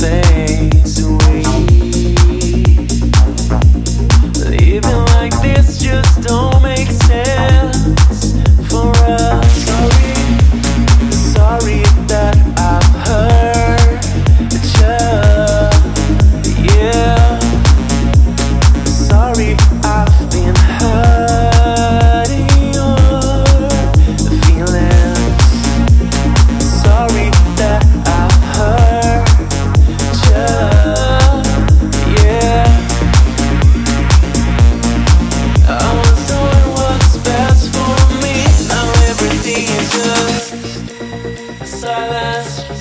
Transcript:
say silence